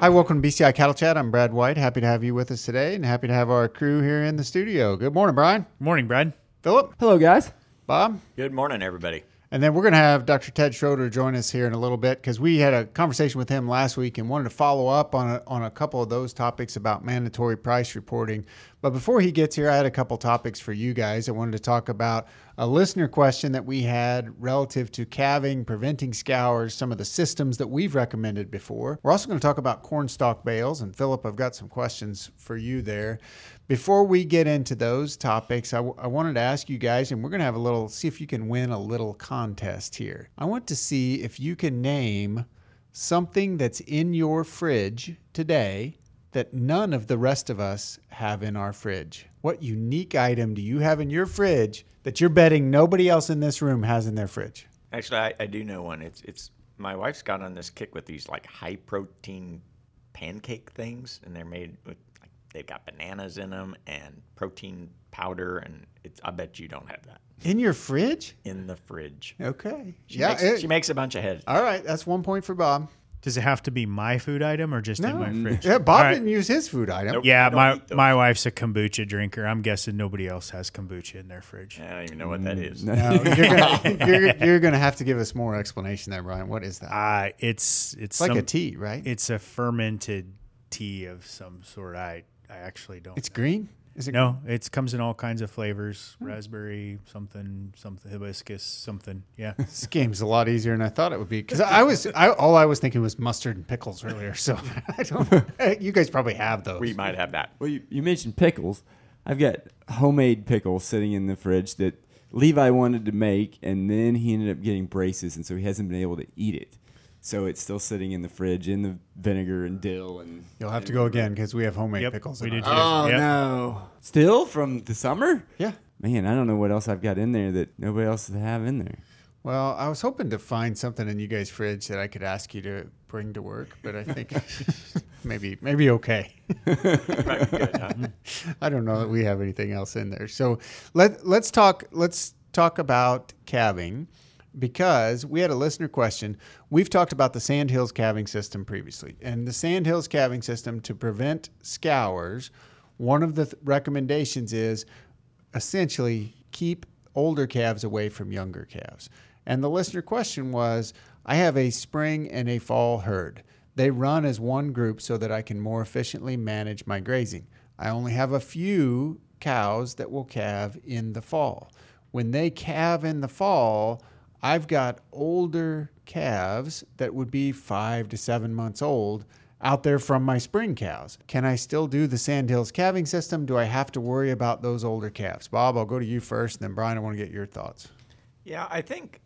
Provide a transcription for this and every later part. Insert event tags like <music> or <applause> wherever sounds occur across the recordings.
Hi, welcome to BCI Cattle Chat. I'm Brad White. Happy to have you with us today and happy to have our crew here in the studio. Good morning, Brian. Morning, Brad. Philip. Hello, guys. Bob. Good morning, everybody. And then we're going to have Dr. Ted Schroeder join us here in a little bit because we had a conversation with him last week and wanted to follow up on a, on a couple of those topics about mandatory price reporting. But before he gets here, I had a couple topics for you guys. I wanted to talk about a listener question that we had relative to calving, preventing scours, some of the systems that we've recommended before. We're also going to talk about corn stalk bales. And Philip, I've got some questions for you there. Before we get into those topics, I, w- I wanted to ask you guys, and we're going to have a little, see if you can win a little contest here. I want to see if you can name something that's in your fridge today that none of the rest of us have in our fridge. What unique item do you have in your fridge that you're betting nobody else in this room has in their fridge? Actually, I, I do know one. It's it's my wife's got on this kick with these like high protein pancake things, and they're made with they've got bananas in them and protein powder, and it's. I bet you don't have that In your fridge? in the fridge. Okay. She yeah. makes, it- she makes a bunch of heads. all right. That's one point for Bob. Does it have to be my food item or just in my fridge? Yeah, Bob All right. didn't use his food item. Nope. Yeah, my my wife's a kombucha drinker. I'm guessing nobody else has kombucha in their fridge. I don't even know what that is. No, you're gonna, you're, you're gonna have to give us more explanation there, Brian. What is that? Uh, it's it's It's like some- a tea, right? It's a fermented tea of some sort. I I actually don't. It's know. green. Is it? No, it comes in all kinds of flavors: hmm. raspberry, something, something, hibiscus, something. Yeah. <laughs> This game's a lot easier than I thought it would be because I was I, all I was thinking was mustard and pickles earlier. So <laughs> I don't. <laughs> You guys probably have those. We might have that. Well, you, you mentioned pickles. I've got homemade pickles sitting in the fridge that Levi wanted to make, and then he ended up getting braces, and so he hasn't been able to eat it. So it's still sitting in the fridge in the vinegar and dill and. You'll have to go again because we have homemade Yep, pickles. we in do ours. too. Oh Yep. no! Still from the summer? Yeah. Man, I don't know what else I've got in there that nobody else would have in there. Well, I was hoping to find something in you guys' fridge that I could ask you to bring to work, but I think <laughs> maybe maybe okay. Right, good, huh? <laughs> I don't know that we have anything else in there. So let let's talk let's talk about calving because we had a listener question. We've talked about the Sandhills calving system previously, and the Sandhills calving system to prevent scours. One of the th- recommendations is essentially keep older calves away from younger calves. And the listener question was I have a spring and a fall herd. They run as one group so that I can more efficiently manage my grazing. I only have a few cows that will calve in the fall. When they calve in the fall, I've got older calves that would be five to seven months old out there from my spring cows. Can I still do the Sandhills calving system? Do I have to worry about those older calves? Bob, I'll go to you first, and then Brian, I want to get your thoughts. Yeah, I think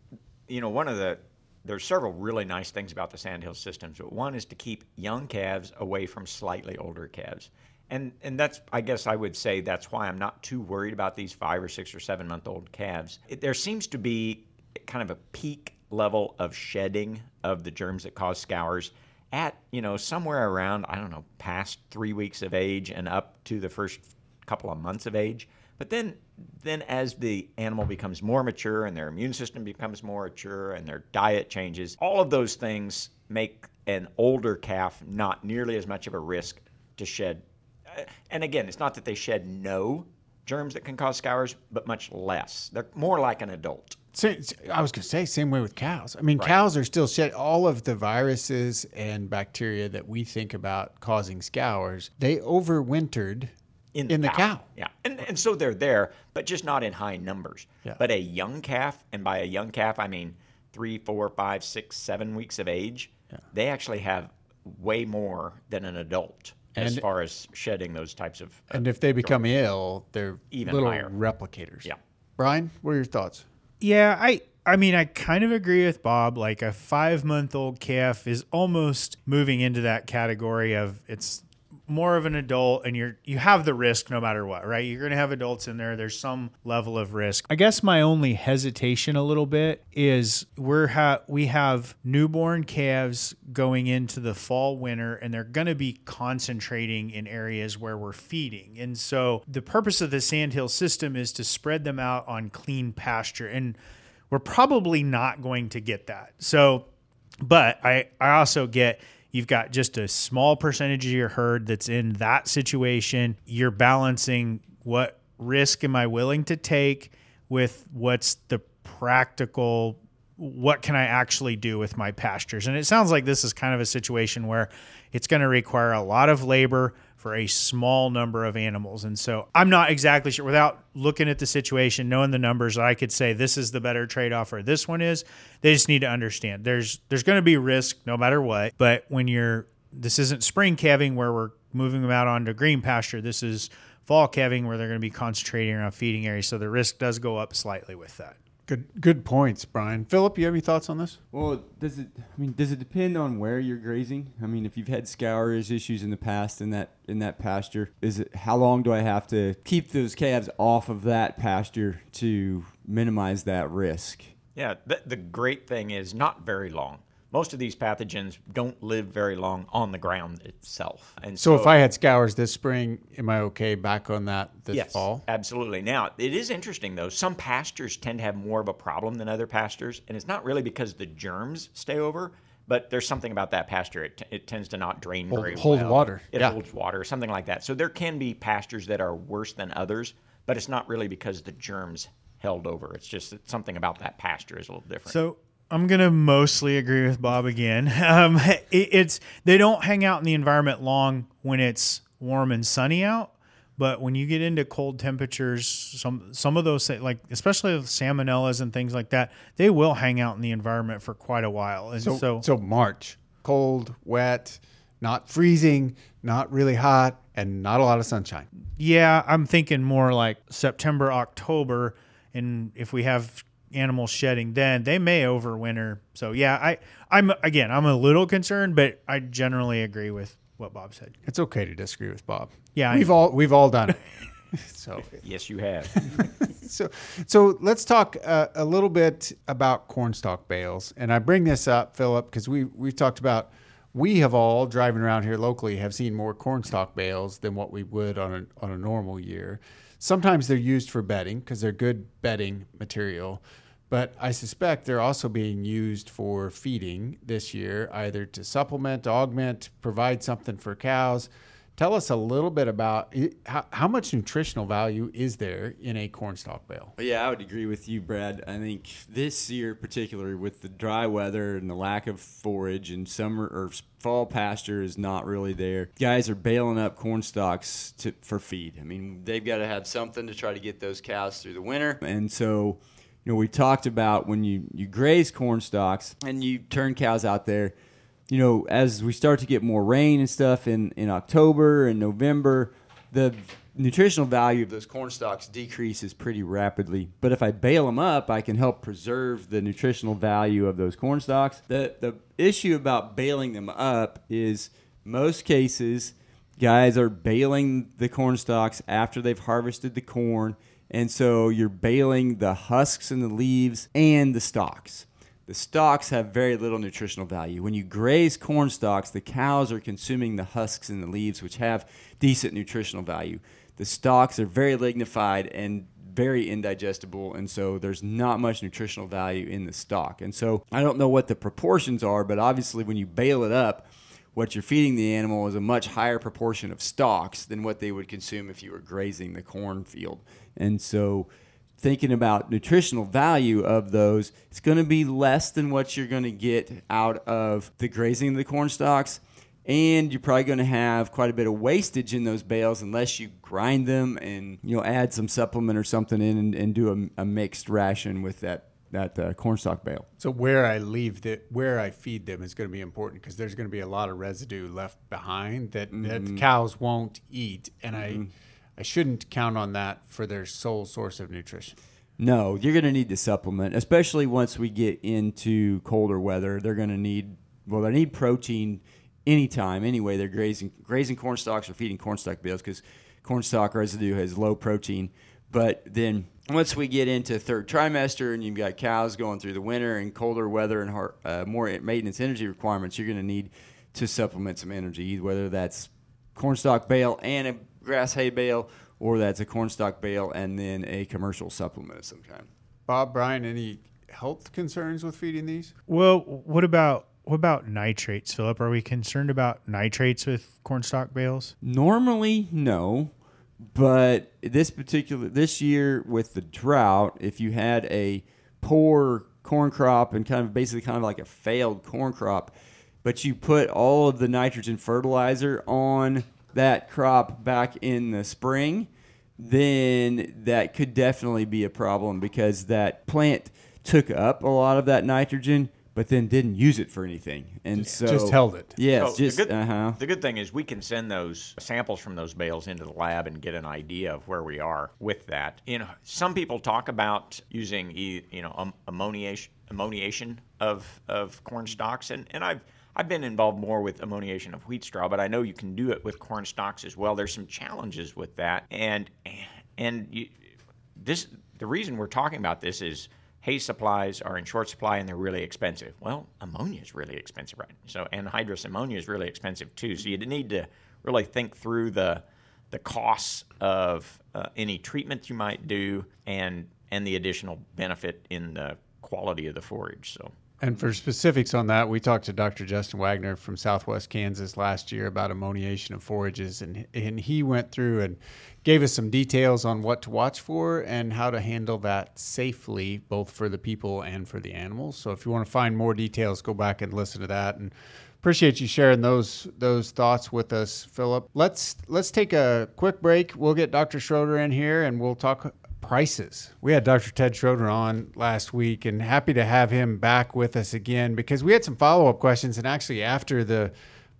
you know one of the there's several really nice things about the sandhill systems, but one is to keep young calves away from slightly older calves. And and that's I guess I would say that's why I'm not too worried about these 5 or 6 or 7 month old calves. It, there seems to be kind of a peak level of shedding of the germs that cause scours at, you know, somewhere around I don't know, past 3 weeks of age and up to the first couple of months of age. But then, then as the animal becomes more mature and their immune system becomes more mature and their diet changes, all of those things make an older calf not nearly as much of a risk to shed. Uh, And again, it's not that they shed no germs that can cause scours, but much less. They're more like an adult. I was going to say, same way with cows. I mean, cows are still shed all of the viruses and bacteria that we think about causing scours. They overwintered in In the cow. Yeah, and and so they're there, but just not in high numbers. Yeah. But a young calf, and by a young calf I mean three, four, five, six, seven weeks of age, they actually have way more than an adult as far as shedding those types of. uh, And if they become ill, they're Even little higher. replicators. Yeah. Brian, what are your thoughts? Yeah, I I mean I kind of agree with Bob. Like a five month old calf is almost moving into that category of it's more of an adult and you're you have the risk no matter what, right? You're gonna have adults in there. There's some level of risk. I guess my only hesitation a little bit is we're ha- we have newborn calves going into the fall winter and they're gonna be concentrating in areas where we're feeding. And so the purpose of the sandhill system is to spread them out on clean pasture. And we're probably not going to get that. So but I, I also get You've got just a small percentage of your herd that's in that situation. You're balancing what risk am I willing to take with what's the practical what can I actually do with my pastures? And it sounds like this is kind of a situation where it's going to require a lot of labor for a small number of animals. And so I'm not exactly sure without looking at the situation, knowing the numbers, I could say this is the better trade-off or this one is. They just need to understand there's there's going to be risk no matter what, but when you're this isn't spring calving where we're moving them out onto green pasture. This is fall calving where they're going to be concentrating around feeding areas. So the risk does go up slightly with that. Good, good points, Brian. Philip, you have any thoughts on this? Well, does it? I mean, does it depend on where you're grazing? I mean, if you've had scourge issues in the past in that in that pasture, is it how long do I have to keep those calves off of that pasture to minimize that risk? Yeah, the, the great thing is not very long. Most of these pathogens don't live very long on the ground itself. And So, if I had scours this spring, am I okay back on that this yes, fall? absolutely. Now, it is interesting though. Some pastures tend to have more of a problem than other pastures, and it's not really because the germs stay over, but there's something about that pasture. It, t- it tends to not drain Hold- very hold well. water. It Yeah. holds water, something like that. So there can be pastures that are worse than others, but it's not really because the germs held over. It's just that something about that pasture is a little different. So I'm gonna mostly agree with Bob again. <laughs> Um, it, it's they don't hang out in the environment long when it's warm and sunny out, but when you get into cold temperatures, some some of those like especially with salmonellas and things like that, they will hang out in the environment for quite a while. And So, so, so, March, cold, wet, not freezing, not really hot, and not a lot of sunshine. yeah, I'm thinking more like September, October, and if we have animals shedding then they may overwinter so yeah i i'm again i'm a little concerned but i generally agree with what bob said It's okay to disagree with Bob. Yeah, we've all we've all done it. <laughs> so, yes, you have. <laughs> so, so let's talk uh, a little bit about cornstalk bales. And I bring this up, Philip, because we we've talked about we have all driving around here locally have seen more cornstalk bales than what we would on a on a normal year. Sometimes they're used for bedding because they're good bedding material. But I suspect they're also being used for feeding this year, either to supplement, augment, provide something for cows. Tell us a little bit about how, how much nutritional value is there in a cornstalk bale? Yeah, I would agree with you, Brad. I think this year, particularly with the dry weather and the lack of forage and summer or fall pasture is not really there. Guys are baling up corn stalks to, for feed. I mean, they've got to have something to try to get those cows through the winter. And so, you know, we talked about when you, you graze corn stalks and you turn cows out there, you know, as we start to get more rain and stuff in, in October and November, the nutritional value of those corn stalks decreases pretty rapidly. But if I bale them up, I can help preserve the nutritional value of those corn stalks. The the issue about baling them up is most cases guys are baling the corn stalks after they've harvested the corn and so you're baling the husks and the leaves and the stalks. The stalks have very little nutritional value. When you graze corn stalks, the cows are consuming the husks and the leaves, which have decent nutritional value. The stalks are very lignified and very indigestible, and so there's not much nutritional value in the stalk. And so I don't know what the proportions are, but obviously when you bale it up, what you're feeding the animal is a much higher proportion of stalks than what they would consume if you were grazing the cornfield. And so thinking about nutritional value of those, it's going to be less than what you're going to get out of the grazing of the corn stalks. And you're probably going to have quite a bit of wastage in those bales unless you grind them and you know add some supplement or something in and, and do a, a mixed ration with that that uh, corn stalk bale. So where I leave the where I feed them is going to be important because there's going to be a lot of residue left behind that, that the cows won't eat, and I I shouldn't count on that for their sole source of nutrition. No, you're going to need to supplement, especially once we get into colder weather. They're going to need well, they need protein anytime. Anyway, they're grazing grazing corn stalks or feeding corn stalk bales because corn stalk residue has low protein. But then once we get into third trimester and you've got cows going through the winter and colder weather and har uh, more maintenance energy requirements, you're going to need to supplement some energy, whether that's corn stalk bale and a grass hay bale, or that's a corn stalk bale and then a commercial supplement of some kind. Bob, Brian, any health concerns with feeding these? Well, what about what about nitrates, Philip? Are we concerned about nitrates with cornstalk bales? Normally, no. But this particular this year with the drought, if you had a poor corn crop and kind of basically kind of like a failed corn crop, but you put all of the nitrogen fertilizer on that crop back in the spring, then that could definitely be a problem because that plant took up a lot of that nitrogen but then didn't use it for anything. And so just held it. Yes, So just the, good, uh-huh. the good thing is we can send those samples from those bales into the lab and get an idea of where we are with that. You know, some people talk about using e- you know um, ammoniation, ammoniation of of corn stalks, and and I've I've been involved more with ammoniation of wheat straw, but I know you can do it with corn stalks as well. There's some challenges with that, and and you, this the reason we're talking about this is hay supplies are in short supply and they're really expensive. Well, ammonia is really expensive, right? So anhydrous ammonia is really expensive too. So you need to really think through the the costs of uh, any treatment you might do and and the additional benefit in the quality of the forage. So And for specifics on that, we talked to Dr. Justin Waggoner from Southwest Kansas last year about ammoniation of forages, and and he went through and gave us some details on what to watch for and how to handle that safely, both for the people and for the animals. So if you want to find more details, go back and listen to that. And appreciate you sharing those those thoughts with us, Philip. Let's let's take a quick break. We'll get Dr. Schroeder in here, and we'll talk prices. We had Dr. Ted Schroeder on last week and happy to have him back with us again because we had some follow up questions. And actually, after the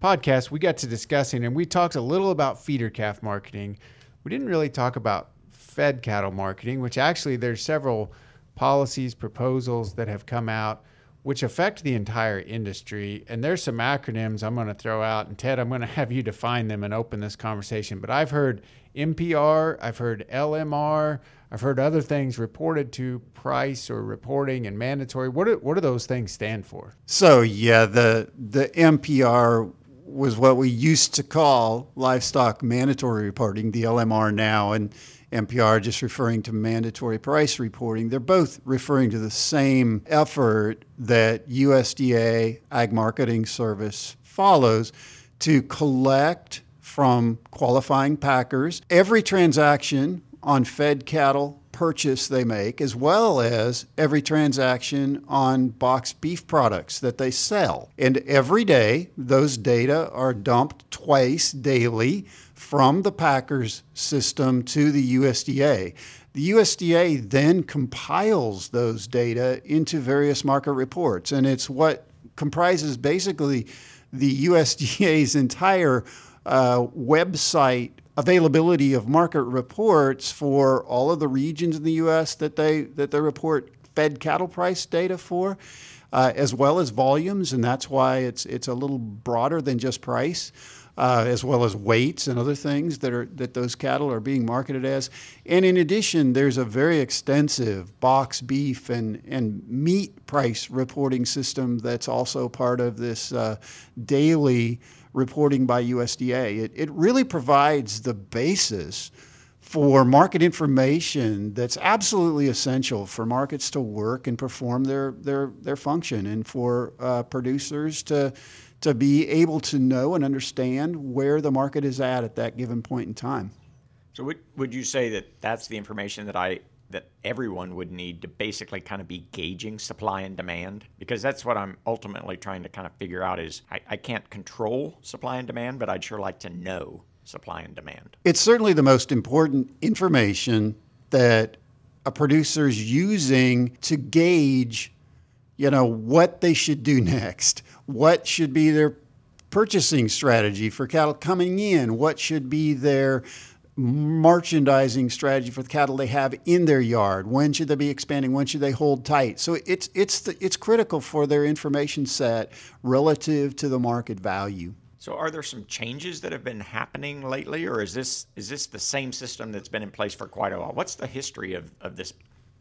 podcast, we got to discussing and we talked a little about feeder calf marketing. We didn't really talk about fed cattle marketing, which actually there's several policies, proposals that have come out which affect the entire industry. And there's some acronyms I'm going to throw out. And Ted, I'm going <laughs> to have you define them and open this conversation. But I've heard MPR, I've heard LMR, I've heard other things reported to price or reporting and mandatory. What do, what do those things stand for? So yeah, the the MPR was what we used to call livestock mandatory reporting, the LMR now, and MPR just referring to mandatory price reporting. They're both referring to the same effort that USDA Ag Marketing Service follows to collect from qualifying packers every transaction on fed cattle purchase they make, as well as every transaction on boxed beef products that they sell. And every day, those data are dumped twice daily from the packers system to the USDA. The USDA then compiles those data into various market reports, and it's what comprises basically the USDA's entire uh, website availability of market reports for all of the regions in the U.S. that they that they report fed cattle price data for, uh, as well as volumes, and that's why it's it's a little broader than just price. Uh, as well as weights and other things that are that those cattle are being marketed as. And in addition, there's a very extensive box beef and and meat price reporting system that's also part of this uh, daily reporting by USDA. It, it really provides the basis for market information that's absolutely essential for markets to work and perform their, their, their function and for uh, producers to, to be able to know and understand where the market is at at that given point in time. So would would you say that that's the information that I that everyone would need to basically kind of be gauging supply and demand? Because that's what I'm ultimately trying to kind of figure out is I, I can't control supply and demand, but I'd sure like to know supply and demand. It's certainly the most important information that a producer is using to gauge, you know, what they should do <laughs> next. What should be their purchasing strategy for cattle coming in? What should be their merchandising strategy for the cattle they have in their yard. When should they be expanding? When should they hold tight? So it's it's the, it's critical for their information set relative to the market value. So are there some changes that have been happening lately, or is this is this the same system that's been in place for quite a while? What's the history of, of this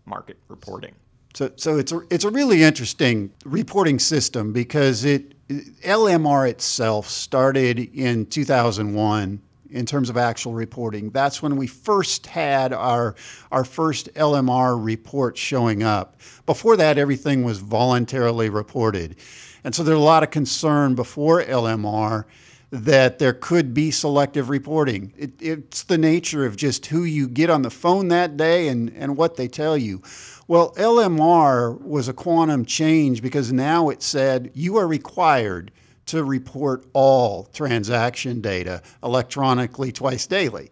market reporting? So, so it's a it's a really interesting reporting system because it LMR itself started in 2001 in terms of actual reporting. That's when we first had our our first LMR report showing up. Before that, everything was voluntarily reported, and so there's a lot of concern before LMR that there could be selective reporting. It, it's the nature of just who you get on the phone that day and, and what they tell you. Well, LMR was a quantum change because now it said you are required to report all transaction data electronically twice daily.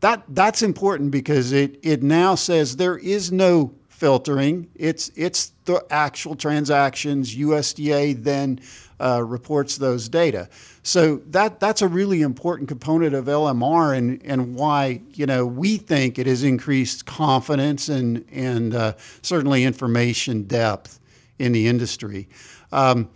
That, that's important because it, it now says there is no filtering. It's, it's the actual transactions. USDA then uh, reports those data. So that that's a really important component of LMR and, and why you know we think it has increased confidence and and uh, certainly information depth in the industry. Um,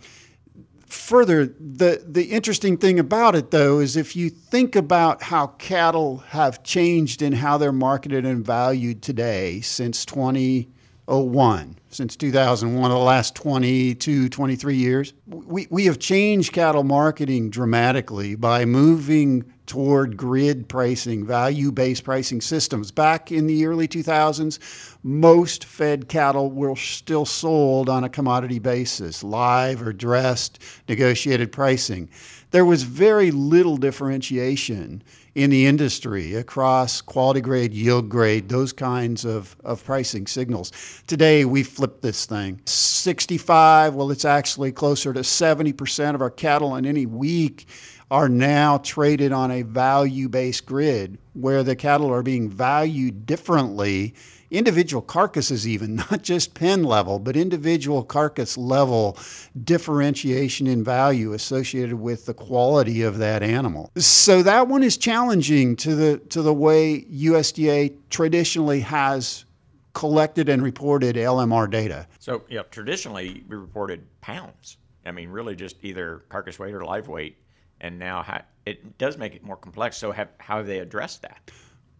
further, the the interesting thing about it though is if you think about how cattle have changed in how they're marketed and valued today since 2001 since 2001, the last 22, 23 years. We, we have changed cattle marketing dramatically by moving toward grid pricing, value based pricing systems. Back in the early 2000s, most fed cattle were still sold on a commodity basis, live or dressed, negotiated pricing. There was very little differentiation in the industry across quality grade, yield grade, those kinds of, of pricing signals. Today, we flip this thing. 65, well, it's actually closer to 70% of our cattle in any week are now traded on a value based grid where the cattle are being valued differently individual carcasses, even <laughs> not just pen level, but individual carcass level differentiation in value associated with the quality of that animal. So that one is challenging to the to the way USDA traditionally has collected and reported LMR data. So, yeah, traditionally we reported pounds. I mean, really just either carcass weight or live weight. And now it does make it more complex. So, have, how have they addressed that?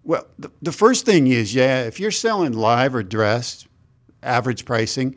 Well, the, the first thing is, yeah, if you're selling live or dressed, average pricing,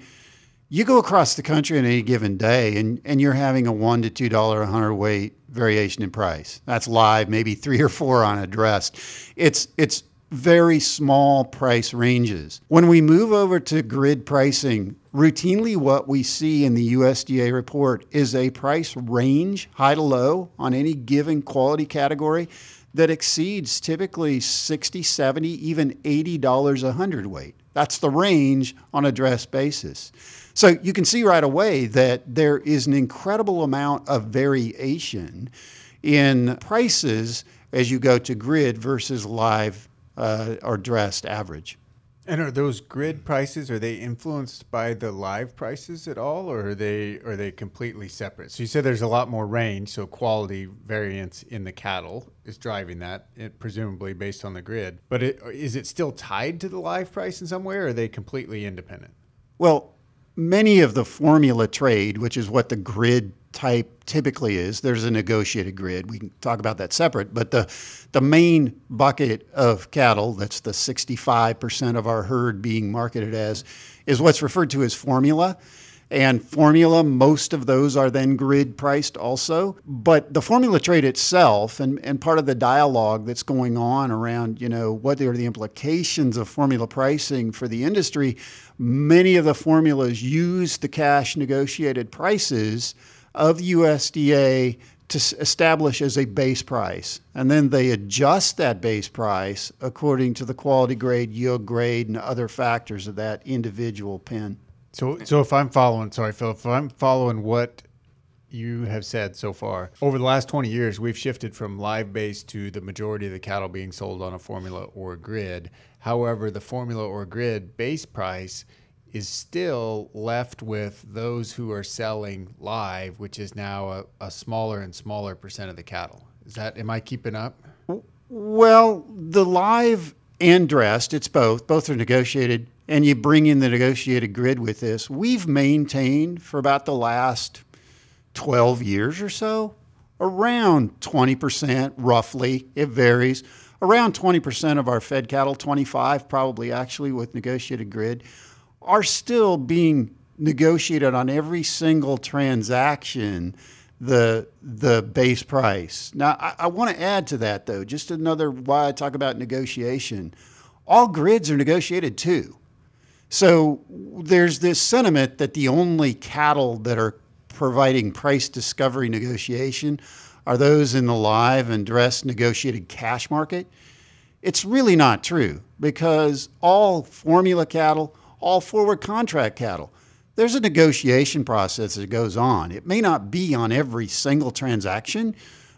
you go across the country on any given day and, and you're having a one to two dollar a hundred weight variation in price. That's live, maybe three or four on a dressed. It's it's very small price ranges. When we move over to grid pricing, routinely what we see in the USDA report is a price range, high to low, on any given quality category that exceeds typically 60, 70, even $80 a hundredweight. That's the range on a dress basis. So you can see right away that there is an incredible amount of variation in prices as you go to grid versus live uh, or dressed average. And are those grid prices are they influenced by the live prices at all, or are they are they completely separate? So you said there's a lot more range, so quality variance in the cattle is driving that, it, presumably based on the grid. But it, is it still tied to the live price in some way, or are they completely independent? Well, many of the formula trade, which is what the grid type typically is. There's a negotiated grid. We can talk about that separate. But the, the main bucket of cattle, that's the 65% of our herd being marketed as, is what's referred to as formula. And formula, most of those are then grid priced also. But the formula trade itself, and, and part of the dialogue that's going on around, you know, what are the implications of formula pricing for the industry, many of the formulas use the cash negotiated prices of USDA to establish as a base price. And then they adjust that base price according to the quality grade, yield grade, and other factors of that individual pen. So, so if I'm following, sorry, Phil, if I'm following what you have said so far, over the last 20 years, we've shifted from live base to the majority of the cattle being sold on a formula or grid. However, the formula or grid base price is still left with those who are selling live, which is now a, a, smaller and smaller percent of the cattle. Is that am I keeping up? Well, the live and dressed, it's both. Both are negotiated, and you bring in the negotiated grid with this. We've maintained for about the last 12 years or so around 20% roughly. It varies. Around 20% of our fed cattle, 25 probably actually with negotiated grid are still being negotiated on every single transaction the the base price. Now, I, I want to add to that though, just another why I talk about negotiation. All grids are negotiated too. So there's this sentiment that the only cattle that are providing price discovery negotiation are those in the live and dress negotiated cash market. It's really not true because all formula cattle, all forward contract cattle, there's a negotiation process that goes on. It may not be on every single transaction,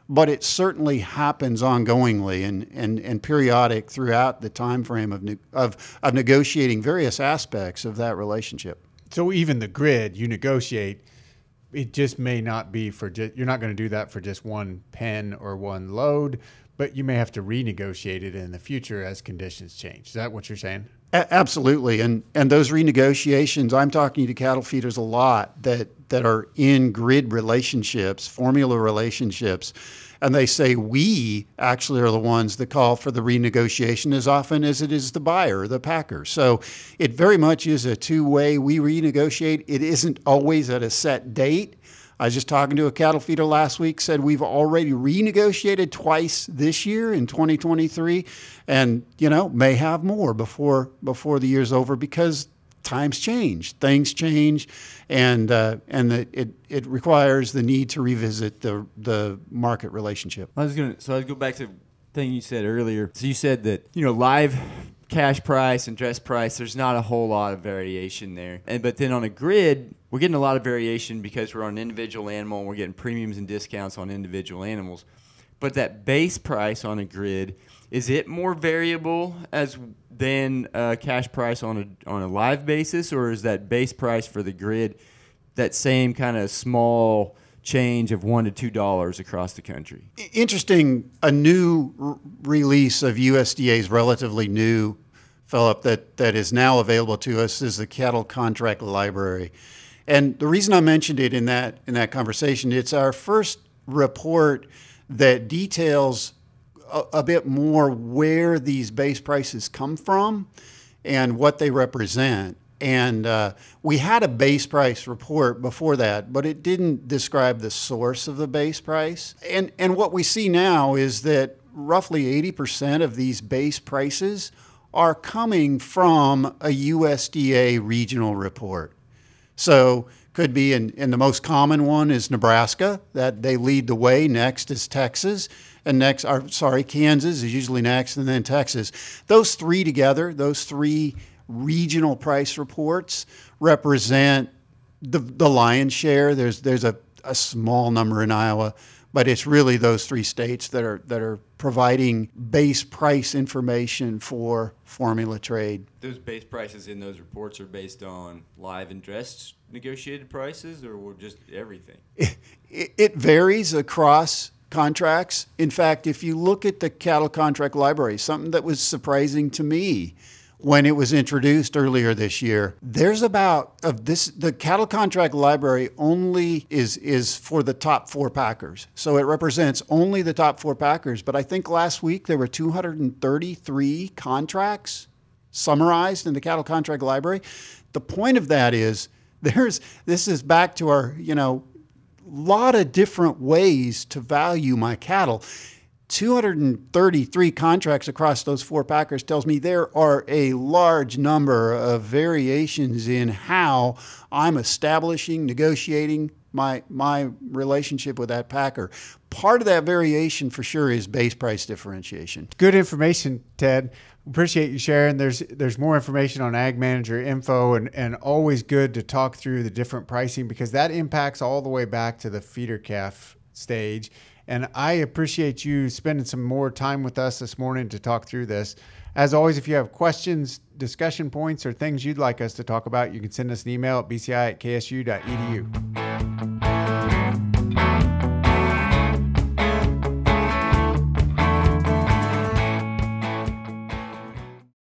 but it certainly happens ongoingly and, and, and periodic throughout the time frame of, of, of negotiating various aspects of that relationship. So even the grid you negotiate, it just may not be for just, you're not going to do that for just one pen or one load, but you may have to renegotiate it in the future as conditions change. Is that what you're saying? A- absolutely, and and those renegotiations. I'm talking to cattle feeders a lot that that are in grid relationships, formula relationships, and they say we actually are the ones that call for the renegotiation as often as it is the buyer, the packer. So it very much is a two way. We renegotiate. It isn't always at a set date. I was just talking to a cattle feeder last week, said we've already renegotiated twice this year in 2023 and, you know, may have more before before the year's over because times change, things change, and uh, and the, it it requires the need to revisit the the market relationship. I was gonna. So I'd go back to the thing you said earlier. So you said that you know live cash price and dress price. There's not a whole lot of variation there. And but then on a grid, we're getting a lot of variation because we're on an individual animal. and We're getting premiums and discounts on individual animals. But that base price on a grid is it more variable as than a cash price on a on a live basis, or is that base price for the grid that same kind of small change of one to two dollars across the country? Interesting, a new r- release of USDA's relatively new, Philip, that, that is now available to us is the Cattle Contract Library. And the reason I mentioned it in that in that conversation, it's our first report that details a, bit more where these base prices come from and what they represent. And uh, we had a base price report before that, but it didn't describe the source of the base price. And, and what we see now is that roughly 80% of these base prices are coming from a USDA regional report. So could be, and, and the most common one is Nebraska, that they lead the way. Next is Texas, and next, or sorry, Kansas is usually next, and then Texas. Those three together, those three regional price reports represent the, the lion's share. There's there's a, a small number in Iowa, but it's really those three states that are that are providing base price information for formula trade. Those base prices in those reports are based on live and dressed negotiated prices, or just everything. It, it varies across contracts. In fact, if you look at the cattle contract library, something that was surprising to me when it was introduced earlier this year, there's about of this the cattle contract library only is is for the top 4 packers. So it represents only the top 4 packers, but I think last week there were 233 contracts summarized in the cattle contract library. The point of that is <laughs> there's this is back to our, you know, lot of different ways to value my cattle. 233 contracts across those four packers tells me there are a large number of variations in how I'm establishing, negotiating my my relationship with that packer. Part of that variation for sure is base price differentiation. Good information, Ted. Appreciate you sharing. There's there's more information on Ag Manager info, and and always good to talk through the different pricing because that impacts all the way back to the feeder calf stage. And I appreciate you spending some more time with us this morning to talk through this. As always, if you have questions, discussion points, or things you'd like us to talk about, you can send us an email at bci at ksu.edu.